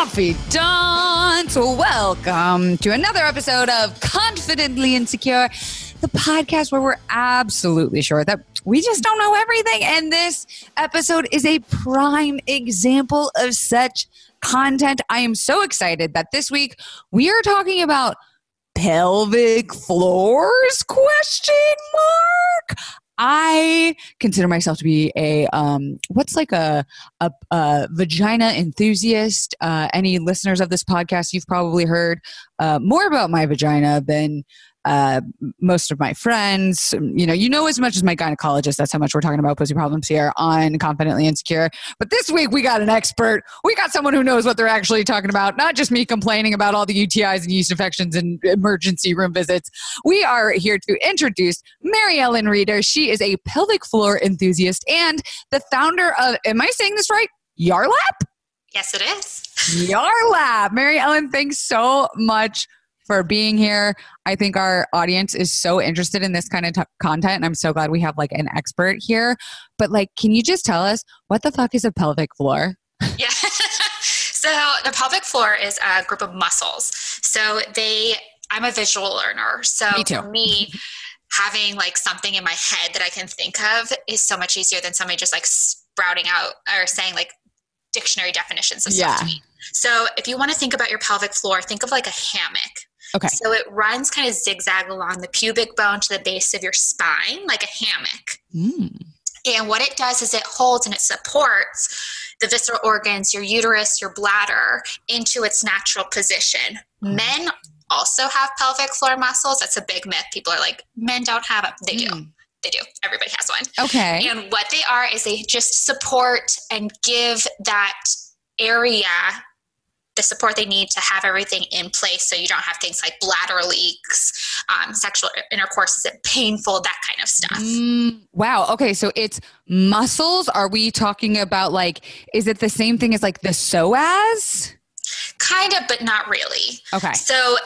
confidants. Welcome to another episode of Confidently Insecure, the podcast where we're absolutely sure that we just don't know everything. And this episode is a prime example of such content. I am so excited that this week we are talking about pelvic floors question mark I consider myself to be a um, what's like a, a, a vagina enthusiast. Uh, any listeners of this podcast, you've probably heard uh, more about my vagina than uh, most of my friends. You know, you know as much as my gynecologist. That's how much we're talking about pussy problems here on Confidently Insecure. But this week we got an expert. We got someone who knows what they're actually talking about. Not just me complaining about all the UTIs and yeast infections and emergency room visits. We are here to introduce Maryellen Reider. She is a pelvic floor enthusiast and the founder of. Am I saying this right? Yarlap. Yes, it is. Yarlap. Mary Ellen, thanks so much for being here. I think our audience is so interested in this kind of t- content, and I'm so glad we have like an expert here. But like, can you just tell us what the fuck is a pelvic floor? Yeah. so the pelvic floor is a group of muscles. So they, I'm a visual learner. So me too. for me, having like something in my head that I can think of is so much easier than somebody just like sprouting out or saying like dictionary definitions of yeah. stuff to me. So if you want to think about your pelvic floor, think of like a hammock. Okay. So it runs kind of zigzag along the pubic bone to the base of your spine, like a hammock. Mm. And what it does is it holds and it supports the visceral organs, your uterus, your bladder, into its natural position. Mm. Men also have pelvic floor muscles. That's a big myth. People are like, men don't have them. They mm. do. They do. Everybody has one. Okay. And what they are is they just support and give that area the support they need to have everything in place so you don't have things like bladder leaks, um, sexual intercourse is it painful, that kind of stuff. Mm, wow. Okay. So it's muscles. Are we talking about like, is it the same thing as like the psoas? Kind of, but not really. Okay. So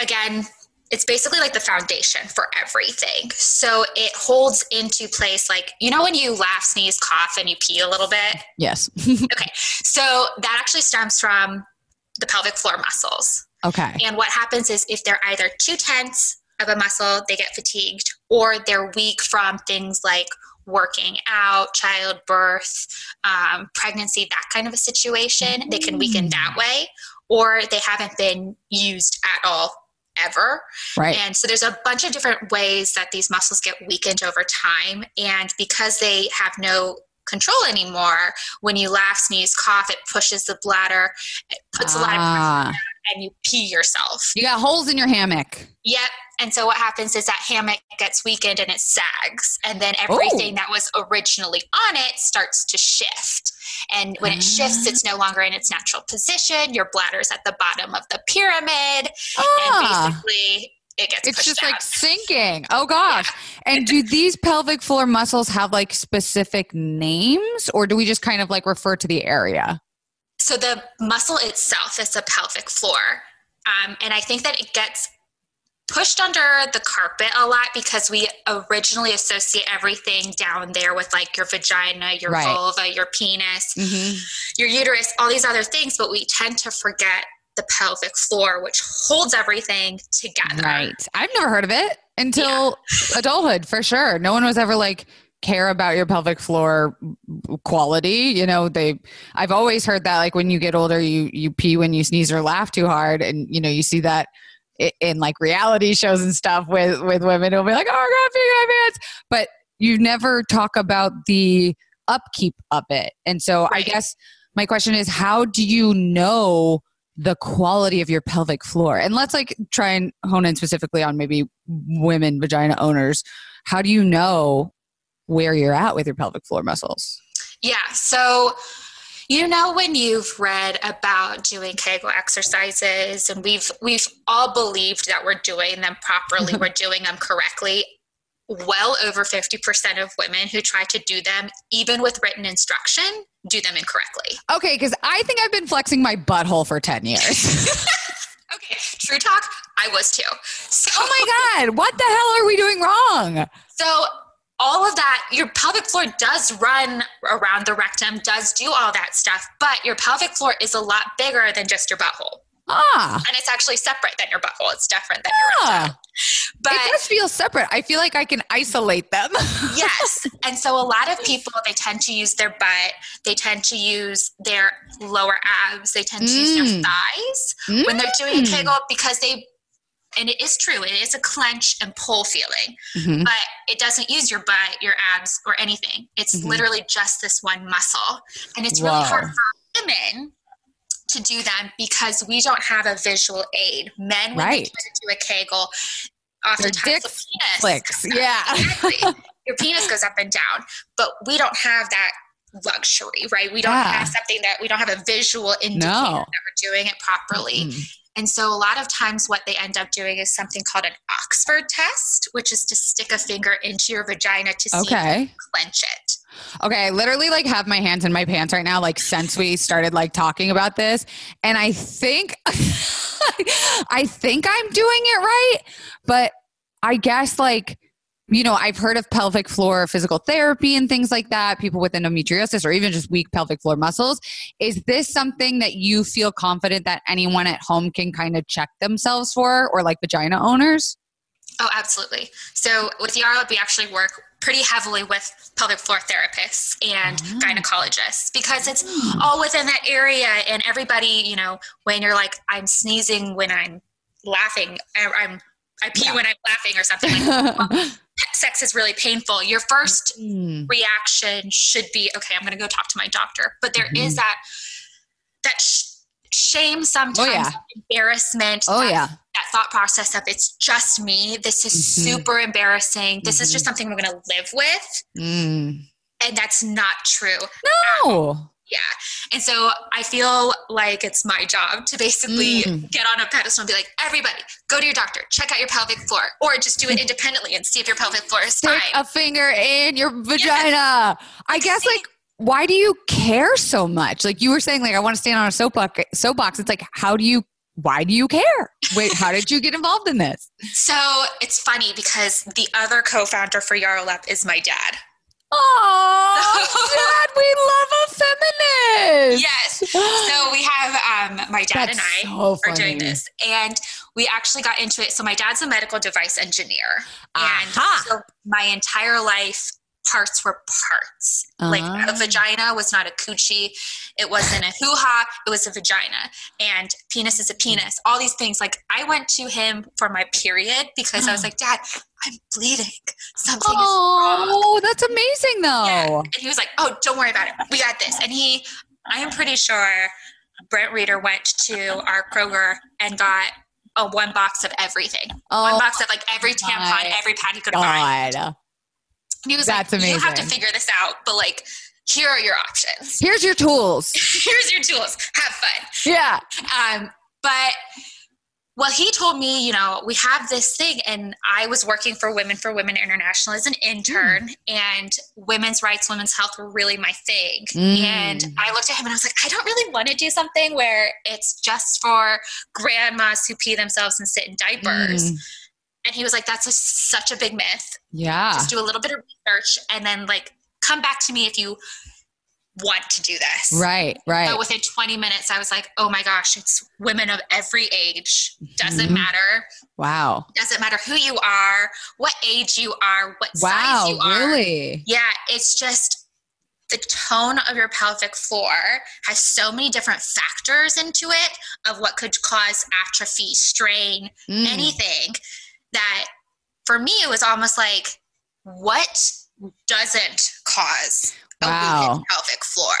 again, it's basically like the foundation for everything. So it holds into place, like, you know, when you laugh, sneeze, cough, and you pee a little bit? Yes. okay. So that actually stems from the pelvic floor muscles. Okay. And what happens is if they're either too tense of a muscle, they get fatigued, or they're weak from things like working out, childbirth, um, pregnancy, that kind of a situation, they can weaken that mm. way, or they haven't been used at all ever. Right. And so there's a bunch of different ways that these muscles get weakened over time. And because they have no control anymore. When you laugh, sneeze, cough, it pushes the bladder, it puts ah. a lot of ah. pressure and you pee yourself. You got holes in your hammock. Yep. And so what happens is that hammock gets weakened and it sags. And then everything Ooh. that was originally on it starts to shift. And when it shifts, it's no longer in its natural position. Your bladder's at the bottom of the pyramid. Ah. And basically, it gets it's just out. like sinking oh gosh yeah. and do these pelvic floor muscles have like specific names or do we just kind of like refer to the area so the muscle itself is a pelvic floor um, and i think that it gets pushed under the carpet a lot because we originally associate everything down there with like your vagina, your right. vulva, your penis, mm-hmm. your uterus, all these other things, but we tend to forget the pelvic floor, which holds everything together. Right. I've never heard of it until yeah. adulthood, for sure. No one was ever like, care about your pelvic floor quality you know they i've always heard that like when you get older you you pee when you sneeze or laugh too hard and you know you see that in like reality shows and stuff with with women who'll be like oh god pee my pants but you never talk about the upkeep of it and so right. i guess my question is how do you know the quality of your pelvic floor. And let's like try and hone in specifically on maybe women vagina owners. How do you know where you're at with your pelvic floor muscles? Yeah so you know when you've read about doing kegel exercises and we've we've all believed that we're doing them properly we're doing them correctly well over 50% of women who try to do them, even with written instruction, do them incorrectly. Okay, because I think I've been flexing my butthole for 10 years. okay, true talk, I was too. So, oh my God, what the hell are we doing wrong? So, all of that, your pelvic floor does run around the rectum, does do all that stuff, but your pelvic floor is a lot bigger than just your butthole. Ah. And it's actually separate than your butthole. It's different than your Ah. rectum. But it does feel separate. I feel like I can isolate them. yes. And so a lot of people, they tend to use their butt, they tend to use their lower abs, they tend to use their Mm. thighs when they're doing a Mm. Kegel because they, and it is true, it is a clench and pull feeling, Mhm. but it doesn't use your butt, your abs, or anything. It's Mhm. literally just this one muscle. And it's really hard for women to do them because we don't have a visual aid. Men, when Right. they try to do a Kegel, Their oftentimes the penis Clicks. Yeah. exactly. Your penis goes up and down, but we don't have that luxury, right? We don't Yeah. have something that we don't have a visual indicator No. that we're doing it properly. Mm. And so a lot of times what they end up doing is something called an Oxford test, which is to stick a finger into your vagina to see if you clench it. Okay, I literally like have my hands in my pants right now, like since we started like talking about this. And I think I think I'm doing it right, but I guess like you know, I've heard of pelvic floor physical therapy and things like that, people with endometriosis or even just weak pelvic floor muscles. Is this something that you feel confident that anyone at home can kind of check themselves for or like vagina owners? Oh, absolutely. So with Yarlap, we actually work pretty heavily with pelvic floor therapists and Ah. gynecologists because it's all within that area. And everybody, you know, when you're like, I'm sneezing when I'm laughing, I'm I pee Yeah. when I'm laughing or something like sex is really painful. Your first Mm. reaction should be, okay, I'm going to go talk to my doctor. But there is Mhm. that that sh- shame sometimes, yeah. embarrassment, Oh that yeah. That thought process of it's just me. This is Mhm. super embarrassing. This is just Mhm. something we're going to live with. Mm. And that's not true. No. Yeah. And so I feel like it's my job to basically Mm. get on a pedestal and be like, everybody, go to your doctor, check out your pelvic floor, or just do it independently and see if your pelvic floor is Stick fine. a finger in your vagina. I guess like why do you care so much? Like you were saying, like I want to stand on a soapbox. Soapbox. It's like how do you? Why do you care? Wait, how did you get involved in this? So it's funny because the other co founder for Yarlap is my dad. Oh, Dad, we love a feminist. Yes. So we have um, my dad That's and I so are doing this. And we actually got into it. So my dad's a medical device engineer. And so my entire life, parts were parts. Like Ah. a vagina was not a coochie. It wasn't a hoo ha. It was a vagina. And penis is a penis. All these things. Like I went to him for my period because I was like, Dad, I'm bleeding. Something is wrong. Oh, that's amazing though. Yeah. And he was like, "Oh, don't worry about it. We got this." And he, I am pretty sure, Brent Reider went to our Kroger and got a one box of everything. one Oh box of like every tampon, every pad he could find. God. And he was That's like, "You have to figure this out, but like, here are your options. Here's your tools. Here's your tools. Have fun." Yeah. Um, but well, he told me, you know, we have this thing, and I was working for Women for Women International as an intern, and women's rights, women's health were really my thing. Mm. And I looked at him and I was like, I don't really want to do something where it's just for grandmas who pee themselves and sit in diapers. Mm. And he was like, That's a, such a big myth. Yeah. Just do a little bit of research and then, like, come back to me if you want to do this. Right. Right. But within 20 minutes, I was like, oh my gosh, it's women of every age. Doesn't Mhm. matter. Wow. Doesn't matter who you are, what age you are, what size Wow. you are. Really? Yeah, it's just the tone of your pelvic floor has so many different factors into it of what could cause atrophy, strain, Mm. anything that for me, it was almost like, what doesn't cause a Wow. pelvic floor?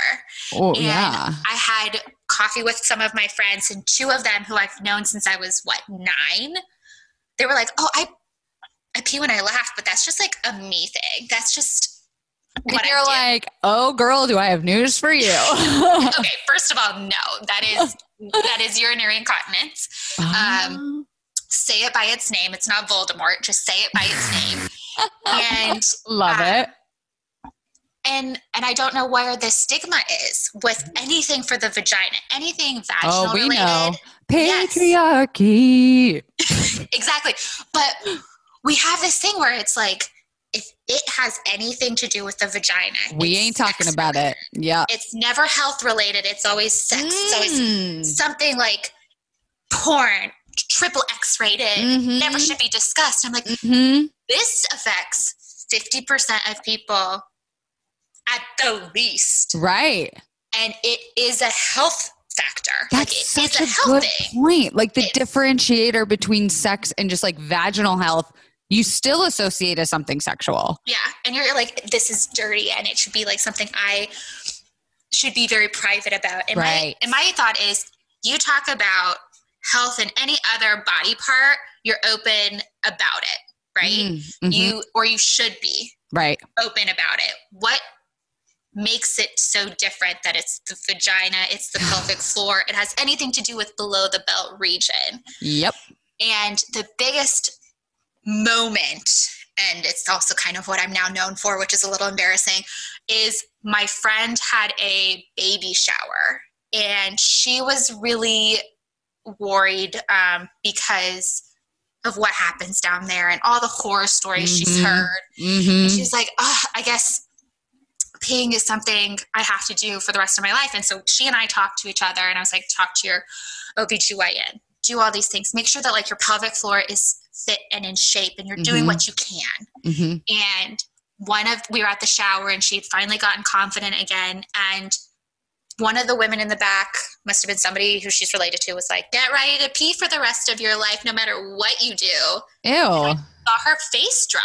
Oh, And yeah. I had coffee with some of my friends, and two of them who I've known since I was what nine, they were like, "Oh, I, I pee when I laugh, but that's just like a me thing. That's just And what you're I do." like, oh, girl, do I have news for you? okay, first of all, no, that is that is urinary incontinence. Um, Say it by its name. It's not Voldemort. Just say it by its name. And Love uh, it. and and I don't know where the stigma is with anything for the vagina, anything vaginal Oh, we related. know. Yes. Patriarchy. exactly. But we have this thing where it's like if it has anything to do with the vagina, we ain't talking about related. it. Yeah. It's never health related. It's always sex. It's always Mm. something like porn, triple X rated, Mhm. never should be discussed. I'm like, Mhm. this affects 50% of people at the least. Right. And it is a health factor. That's like, it such is a, a health good thing. point. Like the It- differentiator between sex and just like vaginal health, you still associate as something sexual. Yeah. And you're like, this is dirty and it should be like something I should be very private about. And, Right. my, and my thought is you talk about health and any other body part, you're open about it, right? Mm, mhm. You, or you should be. right. open about it. What makes it so different that it's the vagina, it's the pelvic floor, it has anything to do with below the belt region. Yep. And the biggest moment, and it's also kind of what I'm now known for, which is a little embarrassing, is my friend had a baby shower and she was really worried um, because of what happens down there and all the horror stories she's Mhm. heard. hmm And she's like, oh, I guess peeing is something I have to do for the rest of my life. And so she and I talked to each other and I was like, talk to your OBGYN, do all these things, make sure that like your pelvic floor is fit and in shape and you're doing Mhm. what you can. hmm And one of, we were at the shower and she had finally gotten confident again. And one of the women in the back must have been somebody who she's related to was like, get ready to pee for the rest of your life, no matter what you do Ew. saw her face drop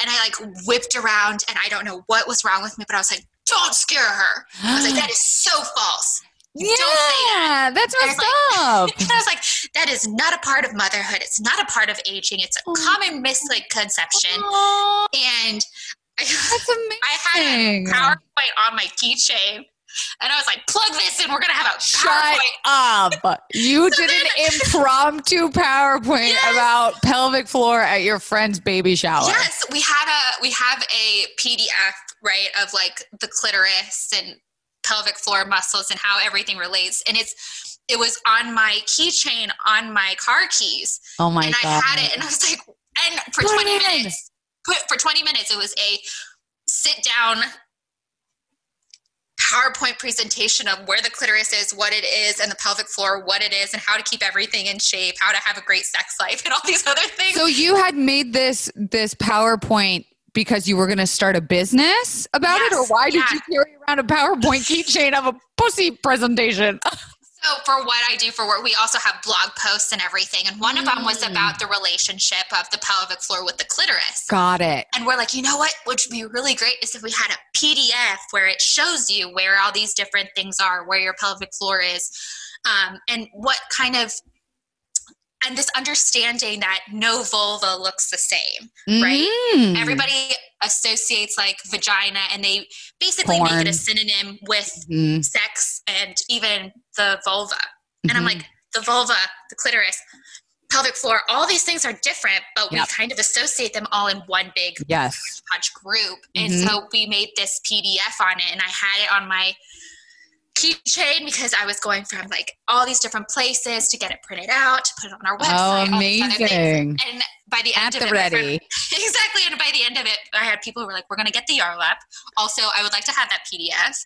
and I like whipped around and I don't know what was wrong with me, but I was like, don't scare her. I was like, that is so false. yeah, don't say that. that's what's up. And I was like, that is not a part of motherhood. It's not a part of aging. It's a Oh. common misconception. Aw, And I, that's amazing. I had a PowerPoint on my keychain and I was like, plug this in. We're going to have a PowerPoint. Shut up. You So did an impromptu PowerPoint Yes. about pelvic floor at your friend's baby shower. Yes, we had a we have a PDF right of like the clitoris and pelvic floor muscles and how everything relates, and it's it was on my keychain on my car keys, Oh my and god. I had it, and I was like, and for Put twenty minutes, put for twenty minutes, it was a sit down. PowerPoint presentation of where the clitoris is, what it is, and the pelvic floor, what it is, and how to keep everything in shape, how to have a great sex life, and all these other things. So you had made this this PowerPoint because you were going to start a business about it, or Yes, why did you carry around a PowerPoint keychain of a pussy presentation? So for what I do for work, we also have blog posts and everything. And one of them was Mm. about the relationship of the pelvic floor with the clitoris. Got it. And we're like, you know what? Which would be really great is if we had a PDF where it shows you where all these different things are, where your pelvic floor is, um, and what kind of, and this understanding that no vulva looks the same. Right? Mm. Everybody associates like vagina and they basically make it a synonym with Mhm. sex and even the vulva. And I'm Mhm. like, the vulva, the clitoris, pelvic floor, all these things are different, but Yep. we kind of associate them all in one big yes. punch group. And Mhm. so we made this PDF on it and I had it on my keychain because I was going from like all these different places to get it printed out, to put it on our website. Oh, all these other things. amazing. And by the At end of the it, my friend- exactly. And by the end of it, I had people who were like, we're going to get the Yarlap. Also, I would like to have that PDF.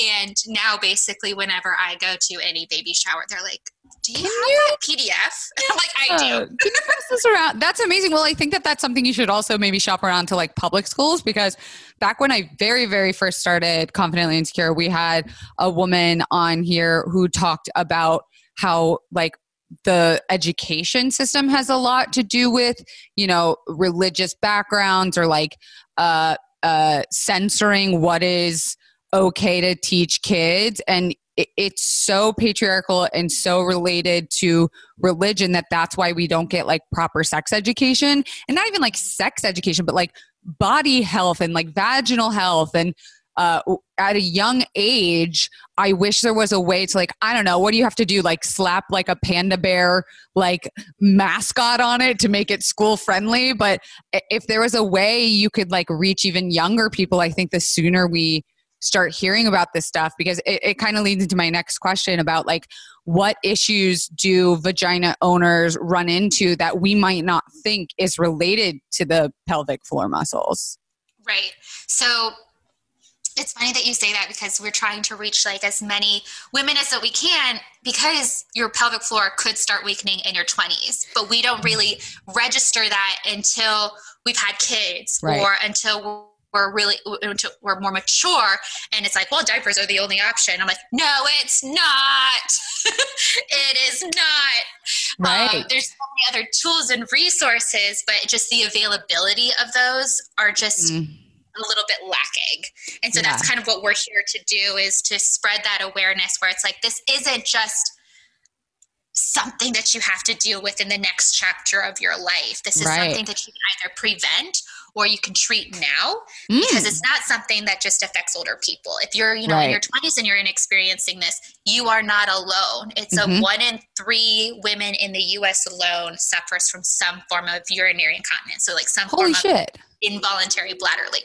And now, basically, whenever I go to any baby shower, they're like, do you Can have you- that PDF? Like, I do. Can you pass this around? That's amazing. Well, I think that that's something you should also maybe shop around to like public schools because back when I very, very first started Confidently Insecure, we had a woman on here who talked about how like the education system has a lot to do with you know religious backgrounds or like uh uh censoring what is okay to teach kids and it, it's so patriarchal and so related to religion that that's why we don't get like proper sex education and not even like sex education but like body health and like vaginal health and uh, at a young age, I wish there was a way to like, I don't know, what do you have to do? Like slap like a panda bear like mascot on it to make it school friendly. But if there was a way you could like reach even younger people, I think the sooner we start hearing about this stuff because it, it kind of leads into my next question about like what issues do vagina owners run into that we might not think is related to the pelvic floor muscles? Right. So it's funny that you say that because we're trying to reach like as many women as that we can because your pelvic floor could start weakening in your 20s but we don't really register that until we've had kids right. or until we're really we're more mature and it's like well diapers are the only option i'm like no it's not it is not right um, there's so many other tools and resources but just the availability of those are just mm a little bit lacking. And so yeah. that's kind of what we're here to do is to spread that awareness where it's like this isn't just something that you have to deal with in the next chapter of your life. This is right. something that you can either prevent or you can treat now mm. because it's not something that just affects older people. If you're, you know, right. in your 20s and you're experiencing this, you are not alone. It's mm-hmm. a one in three women in the US alone suffers from some form of urinary incontinence. So like some Holy form shit. of involuntary bladder leak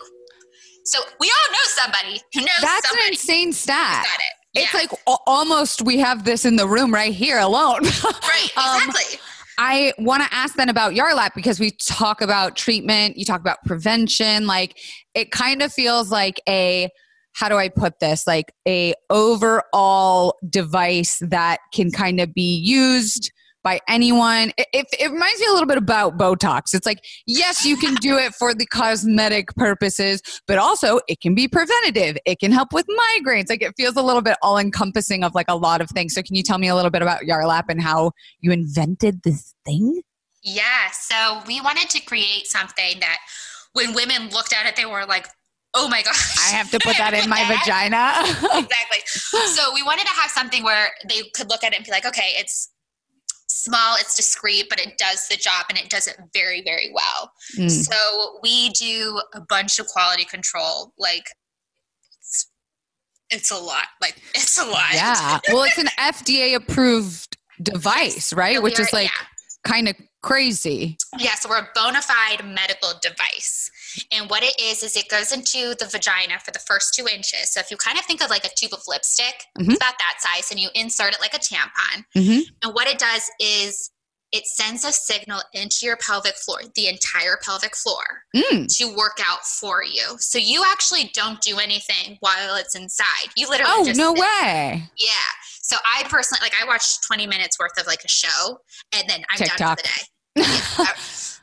so we all know somebody who knows That's somebody an insane stat. Got it. It's yeah. like almost we have this in the room right here alone. right, um, exactly. Um, I want to ask then about Yarlap because we talk about treatment, you talk about prevention. Like it kind of feels like a how do I put this? Like a overall device that can kind of be used by anyone. It, it, it, reminds me a little bit about Botox. It's like, yes, you can do it for the cosmetic purposes, but also it can be preventative. It can help with migraines. Like it feels a little bit all encompassing of like a lot of things. So, can you tell me a little bit about Yarlap and how you invented this thing? Yeah. So, we wanted to create something that when women looked at it, they were like, oh my gosh. I have to put that in my vagina. exactly. So we wanted to have something where they could look at it and be like, okay, it's small, it's discreet, but it does the job and it does it very, very well. Mm. So we do a bunch of quality control. Like it's, it's a lot. Like it's a lot. Yeah. Well, it's an FDA approved device, right? So Which is like yeah. kind of crazy. Yeah, so we're a bona fide medical device. And what it is, is it goes into the vagina for the first two inches. So if you kind of think of like a tube of lipstick, mm-hmm. it's about that size, and you insert it like a tampon. Mm-hmm. And what it does is it sends a signal into your pelvic floor, the entire pelvic floor, mm. to work out for you. So you actually don't do anything while it's inside. You literally Oh, just no sit. way. Yeah. So I personally like I watched 20 minutes worth of like a show and then I'm TikTok. done for the day.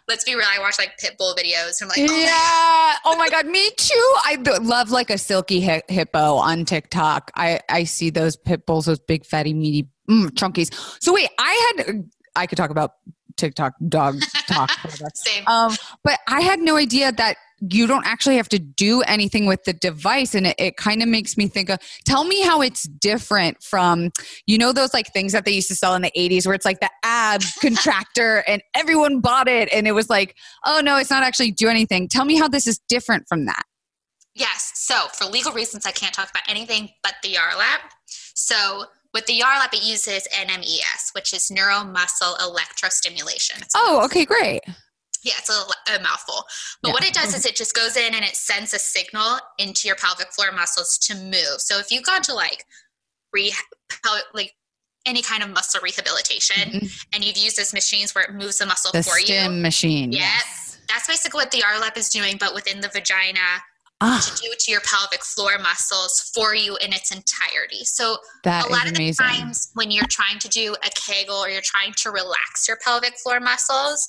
let's be real. I watch like Pitbull videos. I'm like, oh yeah. oh my god, me too. I love like a silky hippo on TikTok. I I see those pit bulls, those big fatty meaty mm, chunkies. So wait, I had I could talk about TikTok dog talk. Same. Um, but I had no idea that you don't actually have to do anything with the device. And it, it kind of makes me think of tell me how it's different from you know those like things that they used to sell in the 80s where it's like the ab contractor and everyone bought it and it was like oh no it's not actually do anything. Tell me how this is different from that. Yes. So for legal reasons i can't talk about anything but the yarlap so with the yarlap it uses nmes which is neuromuscle electrostimulation. Oh okay great yeah, it's a, a mouthful. But yeah. what it does is it just goes in and it sends a signal into your pelvic floor muscles to move. So if you've gone to like rehab, like any kind of muscle rehabilitation, mm-hmm. and you've used those machines where it moves the muscle the for you, stim machine. Yes. that's basically what the Yarlap is doing, but within the vagina. Ah. To do to your pelvic floor muscles for you in its entirety. So, that a lot of amazing. the times when you're trying to do a Kegel or you're trying to relax your pelvic floor muscles,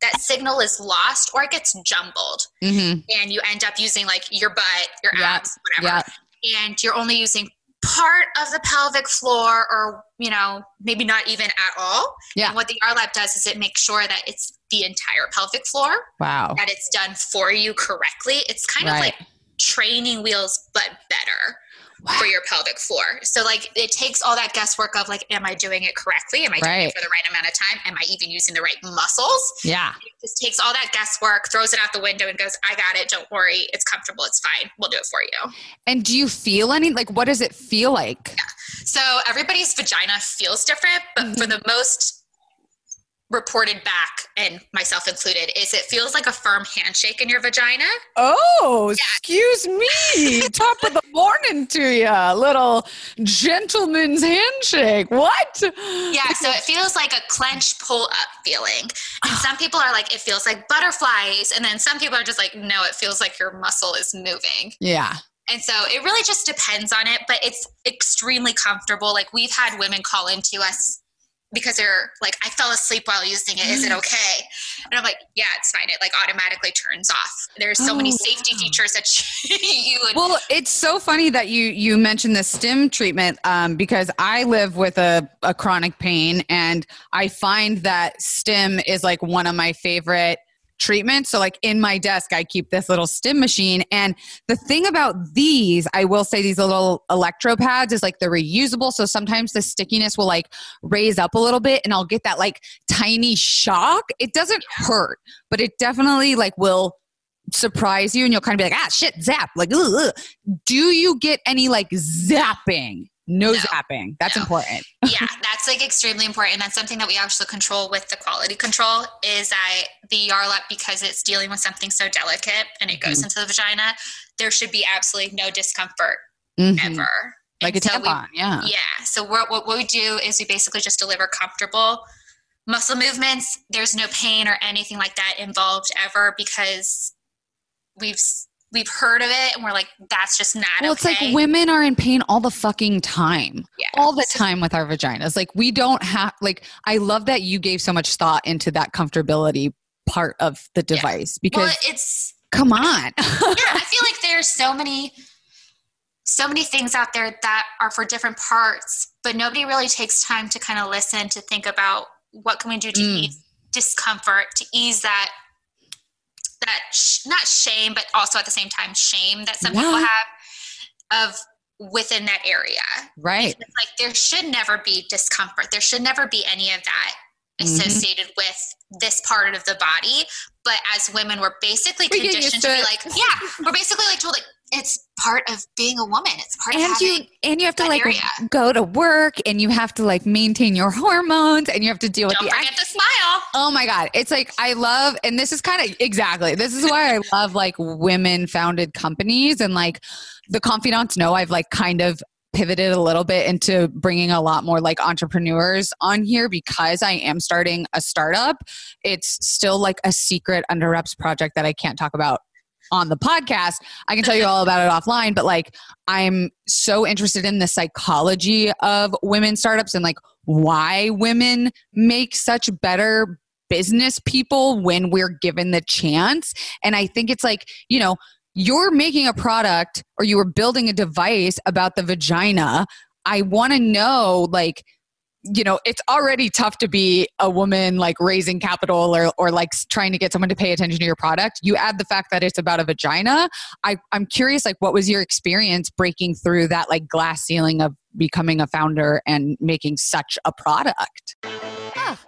that signal is lost or it gets jumbled mm-hmm. and you end up using like your butt your yep. abs whatever yep. and you're only using part of the pelvic floor or you know maybe not even at all yeah and what the yarlap does is it makes sure that it's the entire pelvic floor wow that it's done for you correctly it's kind right. of like training wheels but better wow. for your pelvic floor. So like it takes all that guesswork of like, am I doing it correctly? Am I doing it for the right amount of time? Am I even using the right muscles? Yeah. It just takes all that guesswork, throws it out the window and goes, I got it. Don't worry. It's comfortable. It's fine. We'll do it for you. And do you feel any, like, what does it feel like? Yeah. So everybody's vagina feels different, but mm-hmm. for the most reported back and myself included is it feels like a firm handshake in your vagina. Oh excuse me. Top of the morning to you little gentleman's handshake. What? Yeah so it feels like a clench pull up feeling. And ah. some people are like it feels like butterflies and then some people are just like no it feels like your muscle is moving. Yeah. And so it really just depends on it but it's extremely comfortable. Like we've had women call into us because they're like, I fell asleep while using it. Is it okay? And I'm like, yeah, it's fine. It like automatically turns off. There's so oh, many safety wow. features that you would. Well, it's so funny that you you mentioned the stim treatment um, because I live with a, a chronic pain and I find that stim is like one of my favorite treatment. So, like in my desk, I keep this little stim machine. And the thing about these, I will say, these little electro pads is like they're reusable. So sometimes the stickiness will like raise up a little bit and I'll get that like tiny shock. It doesn't hurt, but it definitely like will surprise you and you'll kind of be like, ah, shit, zap. Like, ugh, ugh. do you get any like zapping? No, no zapping. That's no. important. yeah, that's like extremely important. That's something that we actually control with the quality control is that the Yarlap, because it's dealing with something so delicate and it goes mm-hmm. into the vagina, there should be absolutely no discomfort mm-hmm. ever. Like and a so tampon, we, yeah. Yeah. So what, what we do is we basically just deliver comfortable muscle movements. There's no pain or anything like that involved ever because we've we've heard of it and we're like, that's just not well, okay. it's like women are in pain all the fucking time. Yeah. All the time with our vaginas. Like we don't have like I love that you gave so much thought into that comfortability part of the device yeah. because well, it's come on. yeah, I feel like there's so many so many things out there that are for different parts, but nobody really takes time to kind of listen to think about what can we do to mm. ease discomfort, to ease that that sh- not shame, but also at the same time shame that some yeah. people have of within that area. Right. Because like there should never be discomfort. There should never be any of that mm-hmm. associated mm-hmm. with this part of the body. But as women, we're basically we conditioned to, to be like, yeah, we're basically like told like it's part of being a woman. It's part and of you and you have to like area. go to work and you have to like maintain your hormones and you have to deal Don't with the forget the smile. Oh my god, it's like I love and this is kind of exactly this is why I love like women founded companies and like the confidants know I've like kind of pivoted a little bit into bringing a lot more like entrepreneurs on here because I am starting a startup. It's still like a secret under reps project that I can't talk about on the podcast. I can tell you all about it offline, but like I'm so interested in the psychology of women startups and like why women make such better business people when we're given the chance. And I think it's like, you know, you're making a product or you were building a device about the vagina. I want to know like you know it's already tough to be a woman like raising capital or, or like trying to get someone to pay attention to your product. You add the fact that it's about a vagina. I, i'm curious like what was your experience breaking through that like glass ceiling of becoming a founder and making such a product? Ah,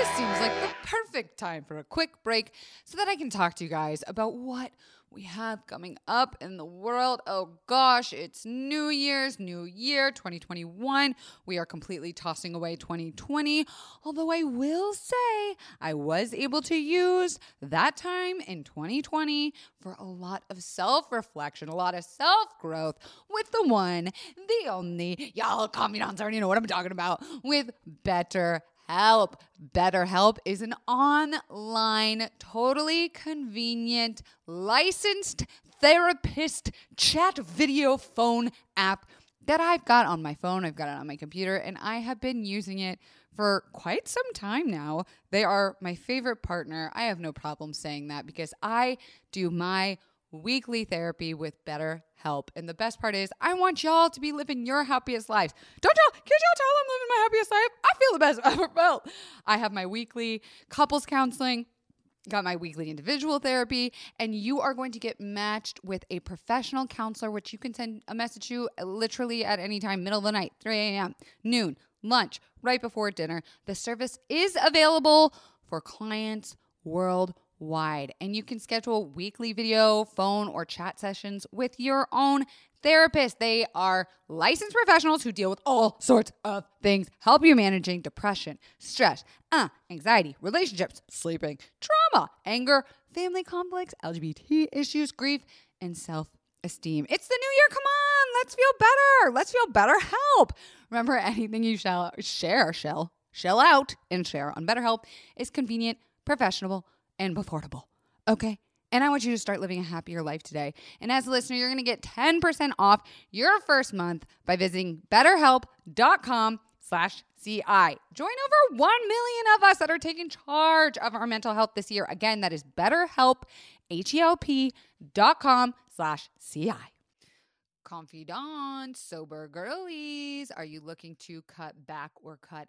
this seems like the perfect time for a quick break so that i can talk to you guys about what we have coming up in the world. Oh gosh, it's New Year's, New Year 2021. We are completely tossing away 2020. Although I will say, I was able to use that time in 2020 for a lot of self reflection, a lot of self growth with the one, the only, y'all confidants already know what I'm talking about, with Better Help. BetterHelp is an online, totally convenient, licensed therapist chat video phone app that I've got on my phone. I've got it on my computer, and I have been using it for quite some time now. They are my favorite partner. I have no problem saying that because I do my weekly therapy with better help. And the best part is, I want y'all to be living your happiest lives. Don't y'all, can y'all tell I'm living my happiest life? I feel the best I've ever felt. I have my weekly couples counseling got my weekly individual therapy, and you are going to get matched with a professional counselor, which you can send a message to uh, literally at any time, middle of the night, 3 a.m., noon, lunch, right before dinner. The service is available for clients worldwide wide. And you can schedule weekly video, phone, or chat sessions with your own therapist. They are licensed professionals who deal with all sorts of things, help you managing depression, stress, uh, anxiety, relationships, sleeping, trauma, anger, family conflicts, LGBT issues, grief, and self esteem. It's the new year. Come on, let's feel better. Let's feel better. Help. Remember, anything you shall share, shall shell out and share on BetterHelp is convenient, professional, and affordable. Okay. And I want you to start living a happier life today. And as a listener, you're going to get 10% off your first month by visiting betterhelp.com slash CI. Join over 1 million of us that are taking charge of our mental health this year. Again, that is betterhelp, H-E-L-P dot com slash CI. Confidants, sober girlies, are you looking to cut back or cut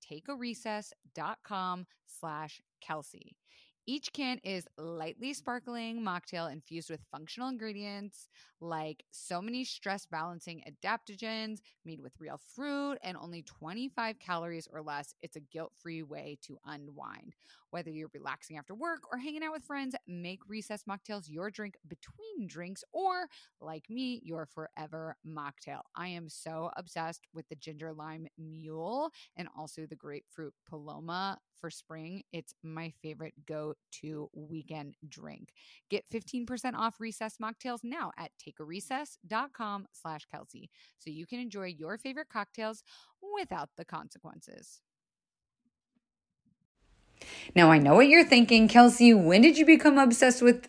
takearecess.com slash Kelsey. Each can is lightly sparkling mocktail infused with functional ingredients like so many stress balancing adaptogens made with real fruit and only 25 calories or less. It's a guilt free way to unwind. Whether you're relaxing after work or hanging out with friends, make recess mocktails your drink between drinks or, like me, your forever mocktail. I am so obsessed with the ginger lime mule and also the grapefruit paloma for spring. It's my favorite go to weekend drink. Get 15% off recess mocktails now at takearecess.com slash Kelsey so you can enjoy your favorite cocktails without the consequences. Now, I know what you're thinking, Kelsey. When did you become obsessed with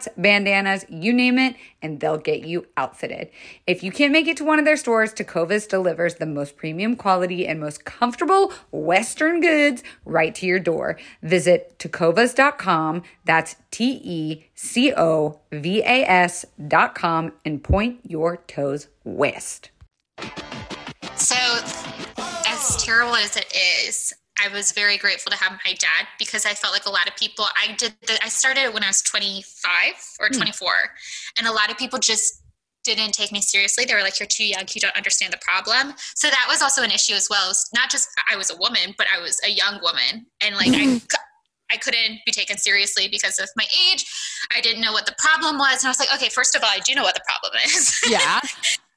bandanas, you name it, and they'll get you outfitted. If you can't make it to one of their stores, Tecovas delivers the most premium quality and most comfortable Western goods right to your door. Visit tecovas.com. That's T E C O V A S.com and point your toes west. So, as terrible as it is, I was very grateful to have my dad because I felt like a lot of people, I did the, I started when I was 25 or hmm. 24, mm. and a lot of people just didn't take me seriously. They were like, "You're too young. You don't understand the problem." So that was also an issue as well. Was not just I was a woman, but I was a young woman, and like I, I couldn't be taken seriously because of my age. I didn't know what the problem was, and I was like, "Okay, first of all, I do know what the problem is." Yeah.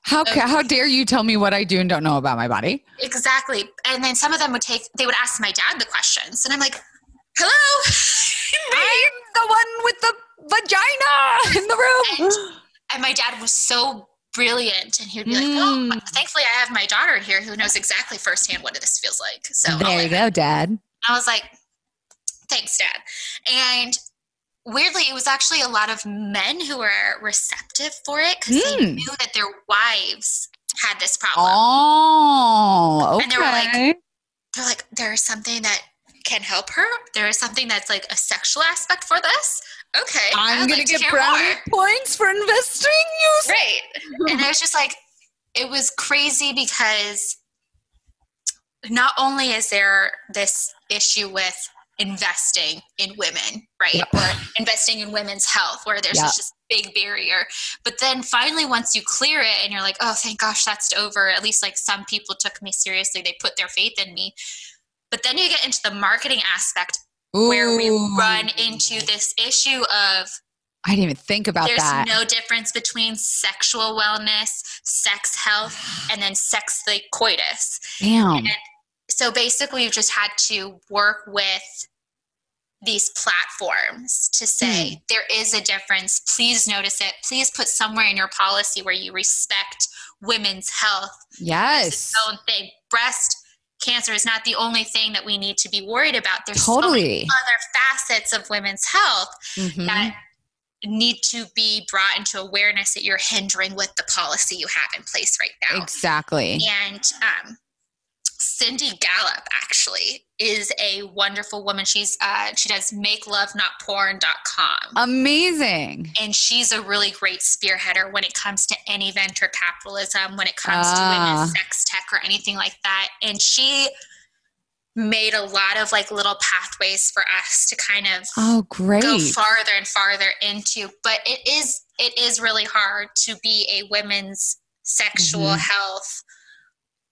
How how dare you tell me what I do and don't know about my body? Exactly. And then some of them would take they would ask my dad the questions, and I'm like, "Hello, I'm the one with the vagina in the room." And, and my dad was so brilliant, and he'd be like, "Oh, thankfully I have my daughter here who knows exactly firsthand what this feels like." So there you go, Dad. I was like, "Thanks, Dad," and weirdly, it was actually a lot of men who were receptive for it because mm. they hmm. knew that their wives had this problem. Oh, okay. And they were like, they're like, there's something that can help her. There is something that's like a sexual aspect for this. Okay, I'm gonna like get brownie points for investing you. Right, and I was just like, it was crazy because not only is there this issue with investing in women, right? Yep. Or investing in women's health, where there's Yep. just this big barrier. But then finally, once you clear it and you're like, oh, thank gosh, that's over. At least like some people took me seriously. They put their faith in me. But then you get into the marketing aspect where we run into this issue of I didn't even think about there's that. no difference between sexual wellness, sex health, and then sex like coitus. Damn. So basically, we've just had to work with these platforms to say Hmm. there is a difference. Please notice it. Please put somewhere in your policy where you respect women's health. Yes. own thing. Breast cancer is not the only thing that we need to be worried about. There's so many Totally. other facets of women's health Mhm. that need to be brought into awareness that you're hindering with the policy you have in place right now. Exactly. And um, Cindy Gallop actually is a wonderful woman. She's uh, she does makelovenotporn.com. Amazing. and she's a really great spearheader when it comes to any venture capitalism, when it comes Ah. to women's sex tech or anything like that. And she made a lot of like little pathways for us to kind of Oh, great. go farther and farther into but it is it is really hard to be a women's sexual Mhm. health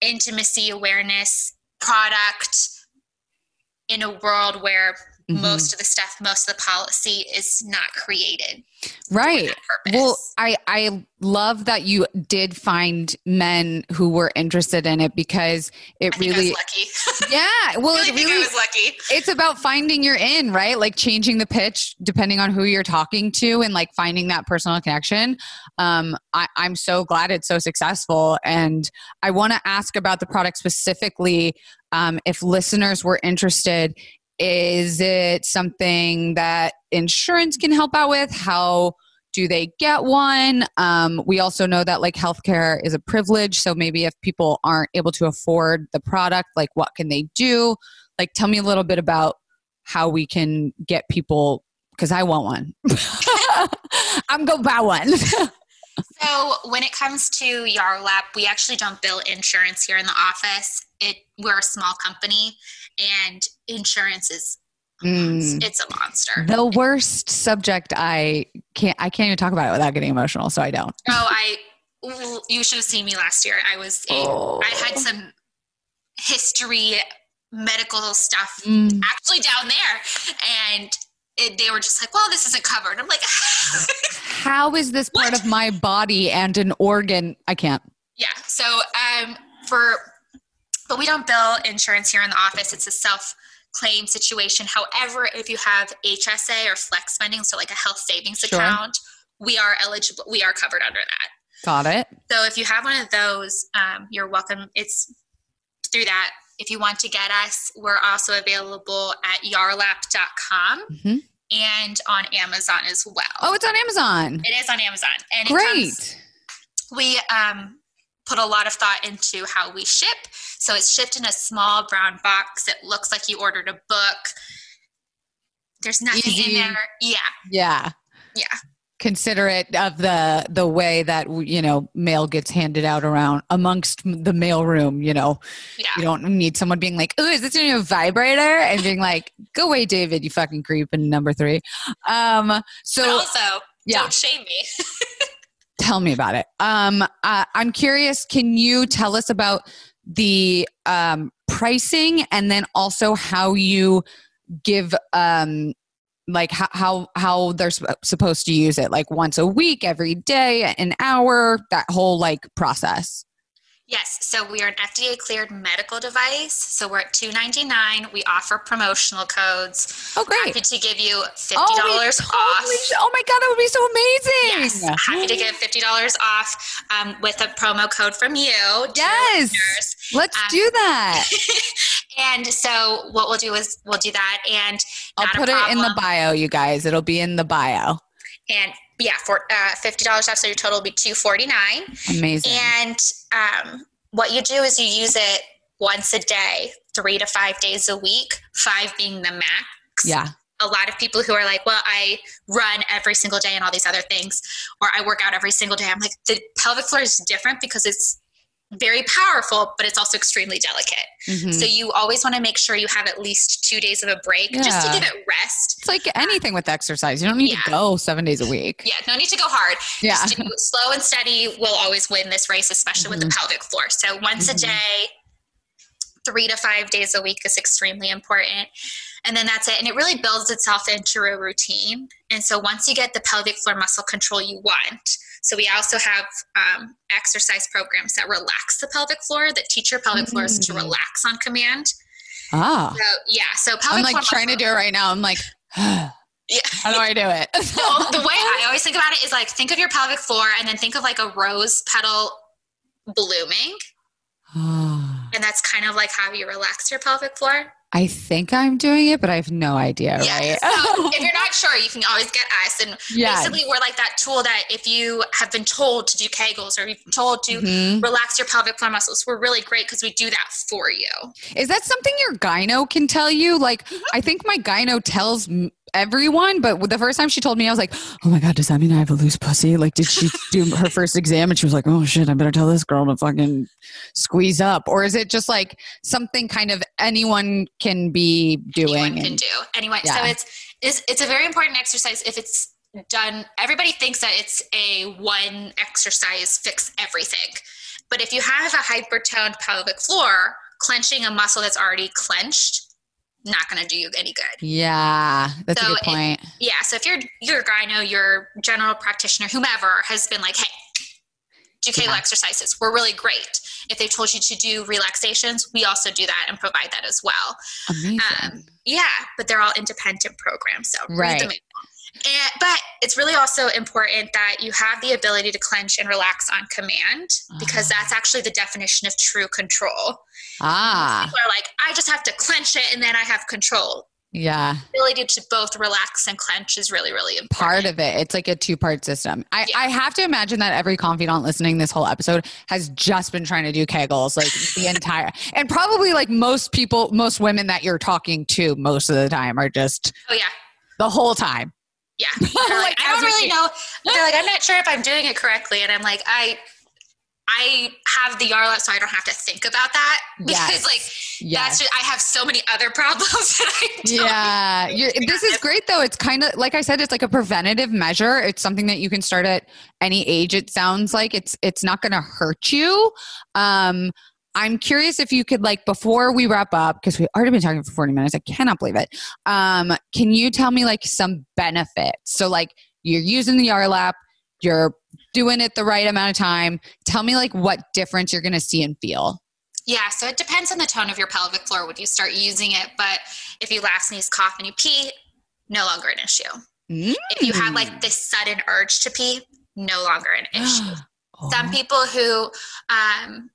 intimacy awareness product in a world where Mhm. most of the stuff most of the policy is not created Right. Well, I I love that you did find men who were interested in it because it really lucky. yeah. Well, I really it think I really was lucky. it's about finding your in, right? Like changing the pitch depending on who you're talking to and like finding that personal connection. Um, I, I'm so glad it's so successful. And I want to ask about the product specifically. Um, if listeners were interested, is it something that insurance can help out with? How do they get one? Um, we also know that like healthcare is a privilege. So maybe if people aren't able to afford the product, like what can they do? Like, tell me a little bit about how we can get people because I want one. I'm gonna buy one. So when it comes to Yarlap, we actually don't bill insurance here in the office. It we're a small company, and insurance is. Mm. it's a monster. the worst subject I can't I can't even talk about it without getting emotional, so I don't. Oh, I you should have seen me last year. I was a, Oh. I had some history medical stuff Mm. actually down there, and it, they were just like, "Well, this isn't covered." I'm like, How is this part What? of my body and an organ? I can't. Yeah. So um, for, but we don't bill insurance here in the office. It's a self claim situation. However, if you have HSA or flex spending, so like a health savings Sure. account, we are eligible. We are covered under that. Got it. So if you have one of those, um, you're welcome. It's through that. If you want to get us, we're also available at yarlap.com Mhm. and on Amazon as well. Oh, it's on Amazon. it is on Amazon. And it comes- Great. we um, put a lot of thought into how we ship. So it's shipped in a small brown box. It looks like you ordered a book. There's nothing Easy. in there. Yeah, Yeah. yeah. Considerate of the the way that you know mail gets handed out around amongst the mail room. You know, Yeah. you don't need someone being like, "Oh, is this a new vibrator?" and being like, "Go away, David, you fucking creep." And number three. Um. but So also, yeah. don't shame me. tell me about it. Um. Uh, I'm curious. Can you tell us about the um pricing and then also how you give um like how how, how they're supposed to use it like once a week every day an hour that whole like process yes. So we are an FDA cleared medical device. So we're at two ninety nine. We offer promotional codes. oh great Happy to give you fifty oh, dollars we off. totally oh my god that would be so amazing Yes, happy to give fifty dollars off um, with a promo code from you. Yes. listeners. let's Um, do that and so what we'll do is we'll do that and i'll put it in the bio you guys. It'll be in the bio. And yeah for uh, $50 off so your total will be 249 amazing. And um, what you do is you use it once a day three to five days a week five being the max. Yeah. A lot of people who are like well i run every single day and all these other things or i work out every single day. I'm like the pelvic floor is different because it's very powerful, but it's also extremely delicate. Mhm. So you always want to make sure you have at least two days of a break just to give it rest. it's like anything with exercise. You don't need Yeah. to go seven days a week. Yeah, no need to go hard. Yeah. Just do slow and steady will always win this race, especially with the pelvic floor. So once Mhm. a day, three to five days a week is extremely important. And then that's it. And it really builds itself into a routine. And so once you get the pelvic floor muscle control you want, so we also have um, exercise programs that relax the pelvic floor that teach your pelvic floors to Mm. relax on command. Ah. So yeah, so pelvic I'm like trying to do it right now. I'm like, yeah. how do I do it? Well, the way I always think about it is like think of your pelvic floor and then think of like a rose petal blooming. And that's kind of like how you relax your pelvic floor. I think I'm doing it, but I have no idea, Yeah. right? So if you're not sure, you can always get us. And yeah. basically, we're like that tool that if you have been told to do Kegels or you've been told to Mhm. relax your pelvic floor muscles, we're really great because we do that for you. Is that something your gyno can tell you? Like, Mm-hmm. I think my gyno tells everyone, but the first time she told me, I was like, oh my God, does that mean I have a loose pussy? Like, did she do her first exam and she was like, oh shit, I better tell this girl to fucking squeeze up? Or is it just like something kind of anyone can be doing? Anyone can and- do. Anyway, so it's, it's it's a very important exercise if it's done. Everybody thinks that it's a one exercise fix everything, but if you have a hypertoned pelvic floor, clenching a muscle that's already clenched, not going to do you any good. yeah, that's So a good it- point. Yeah, so if your your gyno, your general practitioner, whomever has been like, hey, do Kegel Yeah. exercises. We're really great. If they've told you to do relaxations, we also do that and provide that as well. Amazing. Um, yeah, but they're all independent programs. So Right. And, but it's really also important that you have the ability to clench and relax on command because Ah. that's actually the definition of true control. ah, People are like, I just have to clench it and then I have control. yeah. The ability to both relax and clench is really, really important. part of it. It's like a two part system. I, Yeah. I have to imagine that every confidant listening this whole episode has just been trying to do kegels like the entire and probably like most people, most women that you're talking to most of the time are just Oh yeah, the whole time. Yeah. Like, I don't really know. They're like, I'm not sure if I'm doing it correctly, and I'm like, I, I have the Yarlap, so I don't have to think about that because Yes. like Yes. that's just, I have so many other problems that I don't. Yeah, this is great though. It's kind of like I said, it's like a preventative measure. It's something that you can start at any age. It sounds like it's it's not going to hurt you. Um, I'm curious if you could like before we wrap up because we've already been talking for 40 minutes. I cannot believe it. Um, can you tell me like some benefits? So like you're using the Yarlap, you're doing it the right amount of time. Tell me like what difference you're going to see and feel. Yeah, so it depends on the tone of your pelvic floor when you start using it. But if you laugh, sneeze, cough, and you pee, no longer an issue. If you have Mm. like this sudden urge to pee, no longer an issue. Oh. Some people who um,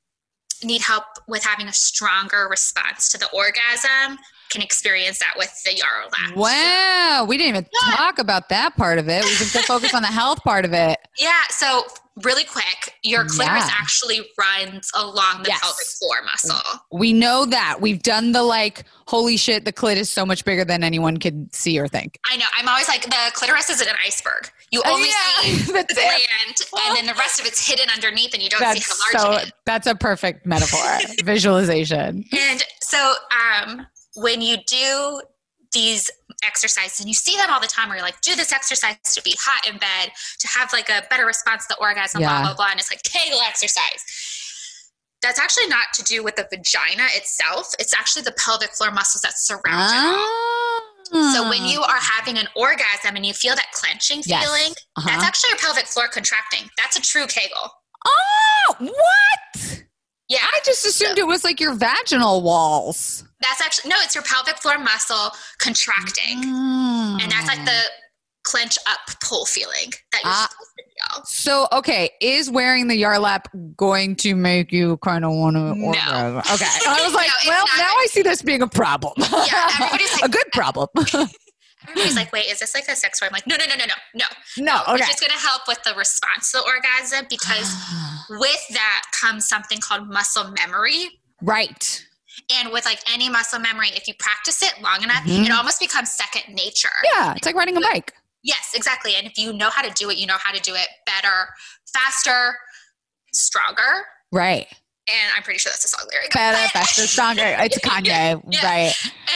need help with having a stronger response to the orgasm can experience that with the Yarlap. Wow, we didn't even Yeah. talk about that part of it. We just focus on the health part of it. Yeah, so really quick, your clitoris Yeah. actually runs along the Yes. pelvic floor muscle. We know that. We've done the like, holy shit, the clit is so much bigger than anyone could see or think. I know. I'm always like the clitoris is an iceberg. You Oh, only yeah, see the that's it. gland, and then the rest of it's hidden underneath, and you don't see how large so it is. that's a perfect metaphor. Visualization. And so, um, when you do these exercises, and you see them all the time, where you're like, do this exercise to be hot in bed, to have like a better response to the orgasm, Yeah. blah blah blah, and it's like Kegel exercise. That's actually not to do with the vagina itself. It's actually the pelvic floor muscles that surround it all. So when you are having an orgasm and you feel that clenching Yes. feeling, Uh-huh. that's actually your pelvic floor contracting. That's a true Kegel. Oh, what? Yeah, I just assumed it was like your vaginal walls. that's actually no, it's your pelvic floor muscle contracting. And that's like the clench up pull feeling that you're Ah. supposed to feel. So, okay, is wearing the Yarlap going to make you kind of want to? No. Okay, I was like, No, well, not. now I see this being a problem. Yeah, everybody's like- a good problem. Everybody's like, wait, is this like a sex toy? I'm like, no, no, no, no, no, no. no, okay. It's just going to help with the response to the orgasm because with that comes something called muscle memory. right. And with like any muscle memory, if you practice it long enough, Mhm. it almost becomes second nature. Yeah, it's like riding a bike. Yes, exactly. And if you know how to do it, you know how to do it better, faster, stronger. Right. and I'm pretty sure that's a song lyric. Better, faster, stronger. It's Kanye, yeah. right?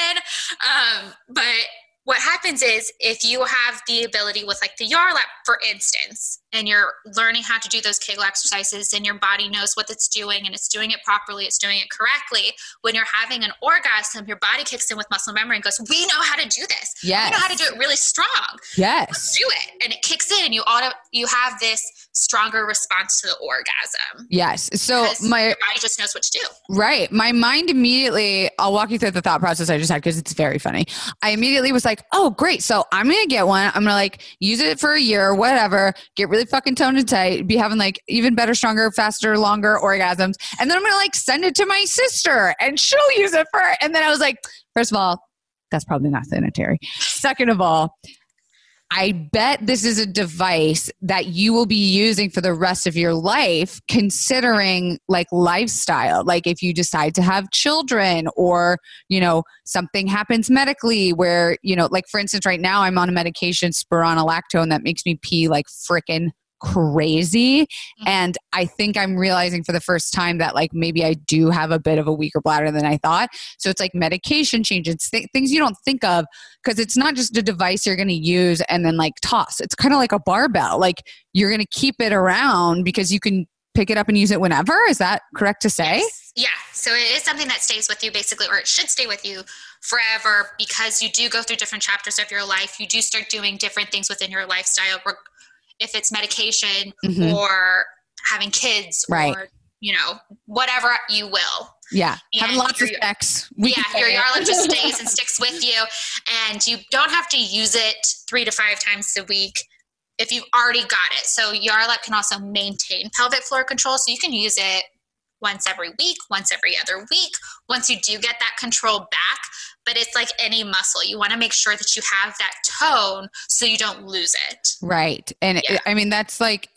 And um, but what happens is if you have the ability with like the Yarlap, for instance, and you're learning how to do those Kegel exercises and your body knows what it's doing and it's doing it properly, it's doing it correctly. When you're having an orgasm, your body kicks in with muscle memory and goes, We know how to do this. Yes. We know how to do it really strong. Yes. Let's do it. And it kicks in and you auto you have this stronger response to the orgasm. Yes. So my your body just knows what to do. Right. My mind immediately, I'll walk you through the thought process I just had because it's very funny. I immediately was like, oh, great. So I'm going to get one. I'm going to like use it for a year, or whatever, get really fucking toned and tight, be having like even better, stronger, faster, longer orgasms. And then I'm going to like send it to my sister and she'll use it for, and then I was like, first of all, that's probably not sanitary. Second of all, I bet this is a device that you will be using for the rest of your life, considering like lifestyle. Like if you decide to have children or, you know, something happens medically where, you know, like for instance, right now I'm on a medication, spironolactone, that makes me pee like frickin' crazy. Mm-hmm. And I think I'm realizing for the first time that like maybe I do have a bit of a weaker bladder than I thought. So it's like medication changes, th- things you don't think of because it's not just a device you're going to use and then like toss. It's kind of like a barbell. Like you're going to keep it around because you can pick it up and use it whenever. Is that correct to say? Yes. Yeah. So it is something that stays with you basically, or it should stay with you forever because you do go through different chapters of your life. You do start doing different things within your lifestyle if it's medication mm-hmm. or having kids right. or you know whatever you will. Yeah. And having lots of sex. We yeah your Yarlap just stays and sticks with you. And you don't have to use it three to five times a week if you've already got it. So Yarlap can also maintain pelvic floor control so you can use it once every week, once every other week, once you do get that control back. But it's like any muscle. You want to make sure that you have that tone so you don't lose it. Right. And yeah. I mean, that's like,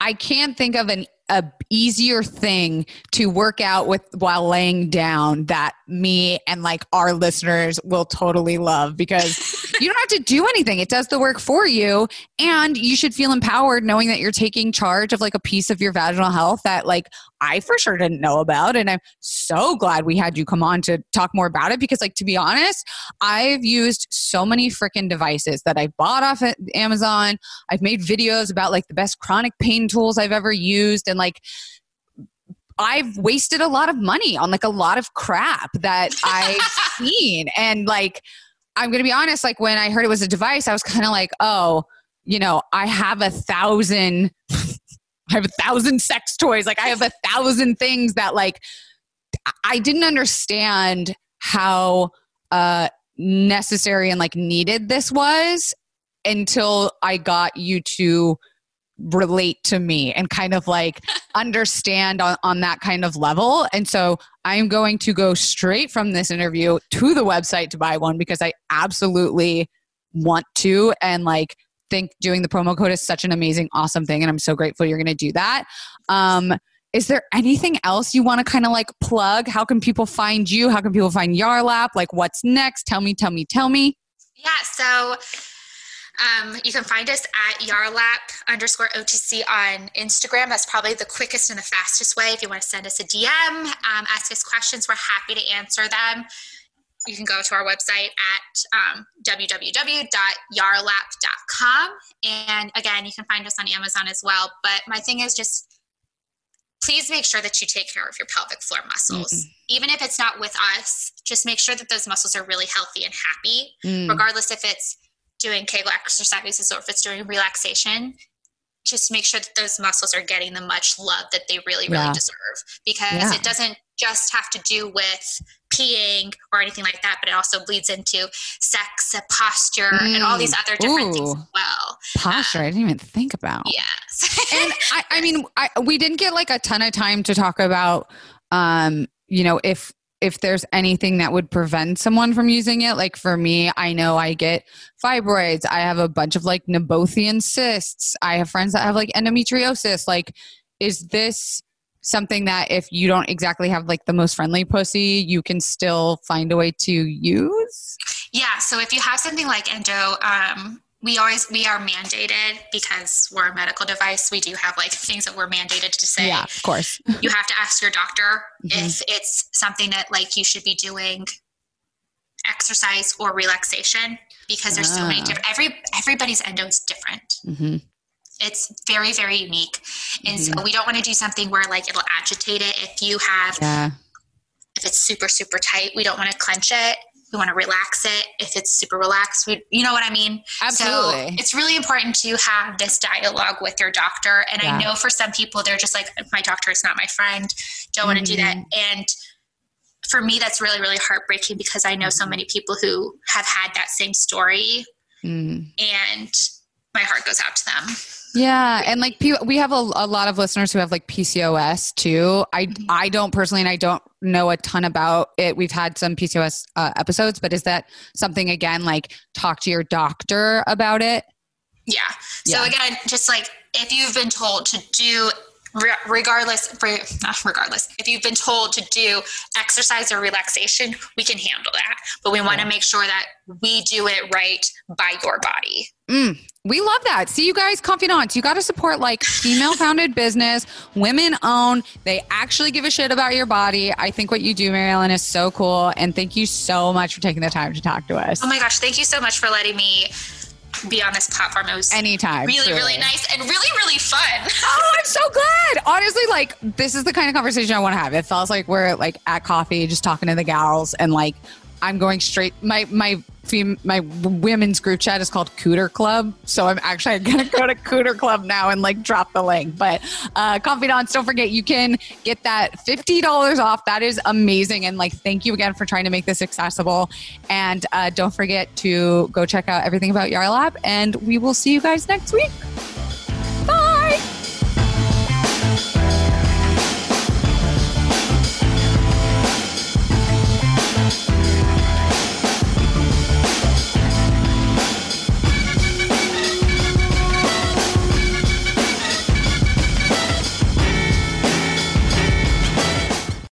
I can't think of an a easier thing to work out with while laying down that me and like our listeners will totally love because you don't have to do anything. It does the work for you. And you should feel empowered knowing that you're taking charge of like a piece of your vaginal health that like I for sure didn't know about. And I'm so glad we had you come on to talk more about it because like to be honest I've used so many freaking devices that I bought off Amazon. I've made videos about like the best chronic pain tools I've ever used and like I've wasted a lot of money on like a lot of crap that I've seen. And like, I'm going to be honest, like when I heard it was a device, I was kind of like, oh, you know, I have a thousand, I have a thousand sex toys. Like I have a thousand things that like, I didn't understand how uh, necessary and like needed this was until I got you to relate to me and kind of like understand on, on that kind of level. And so I'm going to go straight from this interview to the website to buy one because I absolutely want to and like think doing the promo code is such an amazing, awesome thing. And I'm so grateful you're going to do that. Um, is there anything else you want to kind of like plug? How can people find you? How can people find Yarlap? Like what's next? Tell me, tell me, tell me. Yeah. So um, you can find us at Yarlap underscore OTC on Instagram. That's probably the quickest and the fastest way. If you want to send us a DM, um, ask us questions, we're happy to answer them. You can go to our website at um, www.yarlap.com. And again, you can find us on Amazon as well. But my thing is just please make sure that you take care of your pelvic floor muscles. Mm-hmm. Even if it's not with us, just make sure that those muscles are really healthy and happy, mm. regardless if it's doing Kegel exercises or if it's doing relaxation, just make sure that those muscles are getting the much love that they really, really yeah. deserve. Because yeah. it doesn't just have to do with peeing or anything like that, but it also bleeds into sex, posture, mm. and all these other different Ooh. things as well. Posture, um, I didn't even think about. Yes. and I, I mean, I, we didn't get like a ton of time to talk about, um, you know, if if there's anything that would prevent someone from using it. Like for me, I know I get fibroids. I have a bunch of like Nabothian cysts. I have friends that have like endometriosis. Like, is this something that if you don't exactly have like the most friendly pussy, you can still find a way to use? Yeah. So if you have something like endo, um, we always we are mandated because we're a medical device. We do have like things that we're mandated to say. Yeah of course. You have to ask your doctor Mhm. if it's something that like you should be doing exercise or relaxation because there's so many Ah. different every everybody's endo is different. Hmm it's very very unique. And Mm-hmm. so we don't want to do something where like it'll agitate it if you have yeah. if it's super super tight we don't want to clench it we want to relax it if it's super relaxed we you know what i mean absolutely so it's really important to have this dialogue with your doctor and Yeah. i know for some people they're just like my doctor is not my friend don't want to do that Mm-hmm. and for me that's really really heartbreaking because i know so Mm-hmm. many people who have had that same story Mm. and my heart goes out to them Yeah, and like we have a, a lot of listeners who have like PCOS too. I Mhm. I don't personally, and I don't know a ton about it. We've had some PCOS uh, episodes, but is that something again? Like talk to your doctor about it. Yeah. So Yeah. again, just like if you've been told to do, regardless, regardless, if you've been told to do exercise or relaxation, we can handle that. But we want to make sure that we do it right by your body. Mm, we love that. See, you guys, confidants, you got to support like female founded business, women owned. They actually give a shit about your body. I think what you do, Maryellen, is so cool. And thank you so much for taking the time to talk to us. Oh my gosh, thank you so much for letting me be on this platform. It was Anytime. really, truly. really nice and really, really fun. Oh, I'm so glad. Honestly, like this is the kind of conversation I want to have. It feels like we're like at coffee, just talking to the gals, and like I'm going straight. My my fem- my women's group chat is called Cooter Club, so I'm actually gonna go to Cooter Club now and like drop the link. But uh, confidants, don't forget you can get that fifty dollars off. That is amazing, and like thank you again for trying to make this accessible. And uh, don't forget to go check out everything about Yarlap, and we will see you guys next week.